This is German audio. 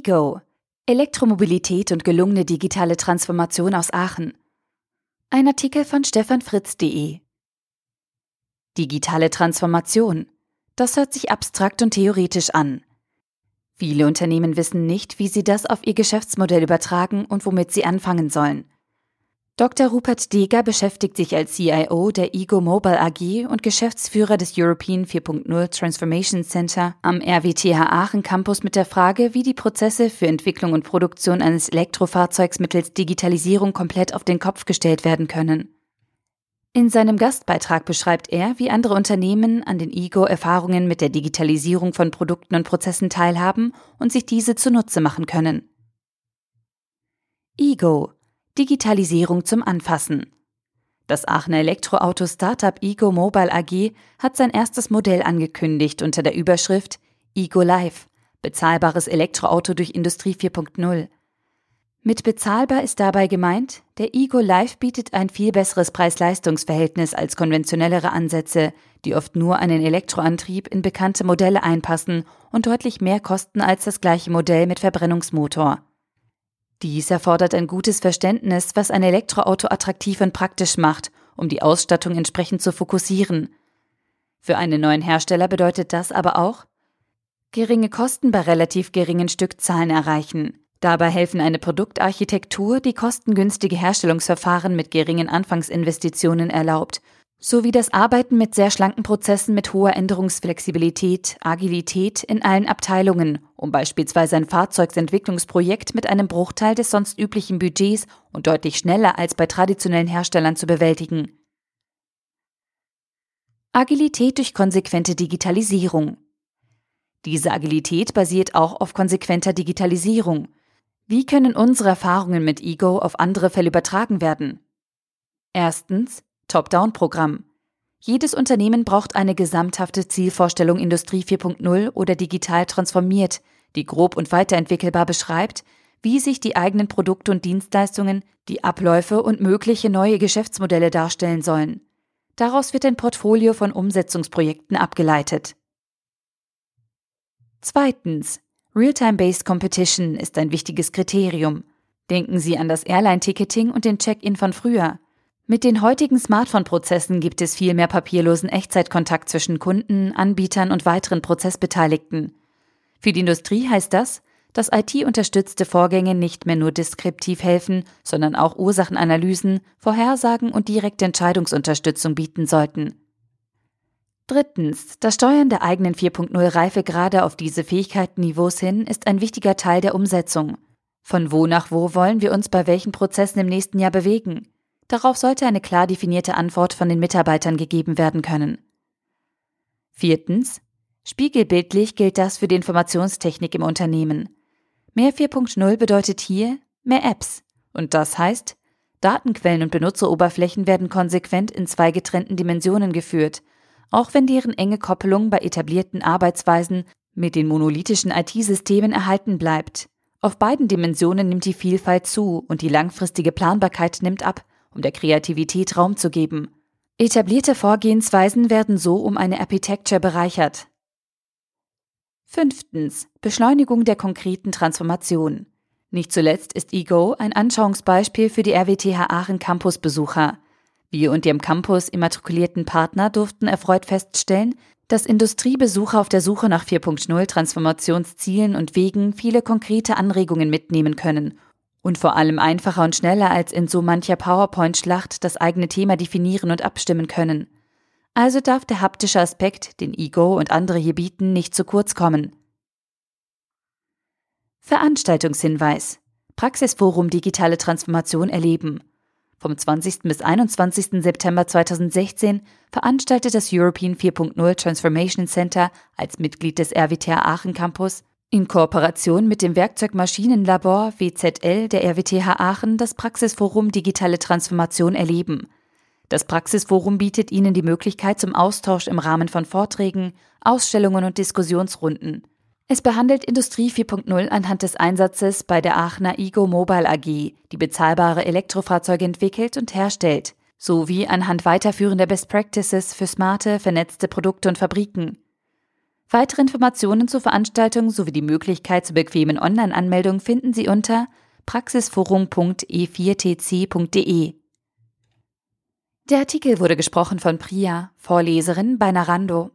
Ego Elektromobilität und gelungene digitale Transformation aus Aachen. Ein Artikel von stefanfritz.de Digitale Transformation. Das hört sich abstrakt und theoretisch an. Viele Unternehmen wissen nicht, wie sie das auf ihr Geschäftsmodell übertragen und womit sie anfangen sollen. Dr. Rupert Deger beschäftigt sich als CIO der Ego Mobile AG und Geschäftsführer des European 4.0 Transformation Center am RWTH Aachen Campus mit der Frage, wie die Prozesse für Entwicklung und Produktion eines Elektrofahrzeugs mittels Digitalisierung komplett auf den Kopf gestellt werden können. In seinem Gastbeitrag beschreibt er, wie andere Unternehmen an den Ego Erfahrungen mit der Digitalisierung von Produkten und Prozessen teilhaben und sich diese zunutze machen können. Ego Digitalisierung zum Anfassen. Das Aachener Elektroauto-Startup Ego Mobile AG hat sein erstes Modell angekündigt unter der Überschrift Ego Live, bezahlbares Elektroauto durch Industrie 4.0. Mit bezahlbar ist dabei gemeint, der Ego Live bietet ein viel besseres Preis-Leistungs-Verhältnis als konventionellere Ansätze, die oft nur einen Elektroantrieb in bekannte Modelle einpassen und deutlich mehr kosten als das gleiche Modell mit Verbrennungsmotor. Dies erfordert ein gutes Verständnis, was ein Elektroauto attraktiv und praktisch macht, um die Ausstattung entsprechend zu fokussieren. Für einen neuen Hersteller bedeutet das aber auch geringe Kosten bei relativ geringen Stückzahlen erreichen. Dabei helfen eine Produktarchitektur, die kostengünstige Herstellungsverfahren mit geringen Anfangsinvestitionen erlaubt sowie das Arbeiten mit sehr schlanken Prozessen mit hoher Änderungsflexibilität, Agilität in allen Abteilungen, um beispielsweise ein Fahrzeugsentwicklungsprojekt mit einem Bruchteil des sonst üblichen Budgets und deutlich schneller als bei traditionellen Herstellern zu bewältigen. Agilität durch konsequente Digitalisierung. Diese Agilität basiert auch auf konsequenter Digitalisierung. Wie können unsere Erfahrungen mit Ego auf andere Fälle übertragen werden? Erstens Top-Down-Programm. Jedes Unternehmen braucht eine gesamthafte Zielvorstellung Industrie 4.0 oder digital transformiert, die grob und weiterentwickelbar beschreibt, wie sich die eigenen Produkte und Dienstleistungen, die Abläufe und mögliche neue Geschäftsmodelle darstellen sollen. Daraus wird ein Portfolio von Umsetzungsprojekten abgeleitet. Zweitens. Real-Time-Based Competition ist ein wichtiges Kriterium. Denken Sie an das Airline-Ticketing und den Check-in von früher. Mit den heutigen Smartphone-Prozessen gibt es viel mehr papierlosen Echtzeitkontakt zwischen Kunden, Anbietern und weiteren Prozessbeteiligten. Für die Industrie heißt das, dass IT-unterstützte Vorgänge nicht mehr nur deskriptiv helfen, sondern auch Ursachenanalysen, Vorhersagen und direkte Entscheidungsunterstützung bieten sollten. Drittens, das Steuern der eigenen 4.0 Reifegrade auf diese Fähigkeitenniveaus hin ist ein wichtiger Teil der Umsetzung. Von wo nach wo wollen wir uns bei welchen Prozessen im nächsten Jahr bewegen? Darauf sollte eine klar definierte Antwort von den Mitarbeitern gegeben werden können. Viertens. Spiegelbildlich gilt das für die Informationstechnik im Unternehmen. Mehr 4.0 bedeutet hier mehr Apps. Und das heißt, Datenquellen und Benutzeroberflächen werden konsequent in zwei getrennten Dimensionen geführt, auch wenn deren enge Koppelung bei etablierten Arbeitsweisen mit den monolithischen IT-Systemen erhalten bleibt. Auf beiden Dimensionen nimmt die Vielfalt zu und die langfristige Planbarkeit nimmt ab, um der Kreativität Raum zu geben. Etablierte Vorgehensweisen werden so um eine Architecture bereichert. Fünftens. Beschleunigung der konkreten Transformation. Nicht zuletzt ist Ego ein Anschauungsbeispiel für die RWTH Aachen Campus-Besucher. Wir und die am Campus immatrikulierten Partner durften erfreut feststellen, dass Industriebesucher auf der Suche nach 4.0 Transformationszielen und Wegen viele konkrete Anregungen mitnehmen können und vor allem einfacher und schneller als in so mancher PowerPoint-Schlacht das eigene Thema definieren und abstimmen können. Also darf der haptische Aspekt, den Ego und andere hier bieten, nicht zu kurz kommen. Veranstaltungshinweis. Praxisforum Digitale Transformation erleben. Vom 20. bis 21. September 2016 veranstaltet das European 4.0 Transformation Center als Mitglied des RWTH Aachen Campus in Kooperation mit dem Werkzeugmaschinenlabor WZL der RWTH Aachen das Praxisforum Digitale Transformation erleben. Das Praxisforum bietet Ihnen die Möglichkeit zum Austausch im Rahmen von Vorträgen, Ausstellungen und Diskussionsrunden. Es behandelt Industrie 4.0 anhand des Einsatzes bei der Aachener Ego Mobile AG, die bezahlbare Elektrofahrzeuge entwickelt und herstellt, sowie anhand weiterführender Best Practices für smarte, vernetzte Produkte und Fabriken. Weitere Informationen zur Veranstaltung sowie die Möglichkeit zur bequemen Online-Anmeldung finden Sie unter praxisforum.e4tc.de. Der Artikel wurde gesprochen von Priya, Vorleserin bei Narando.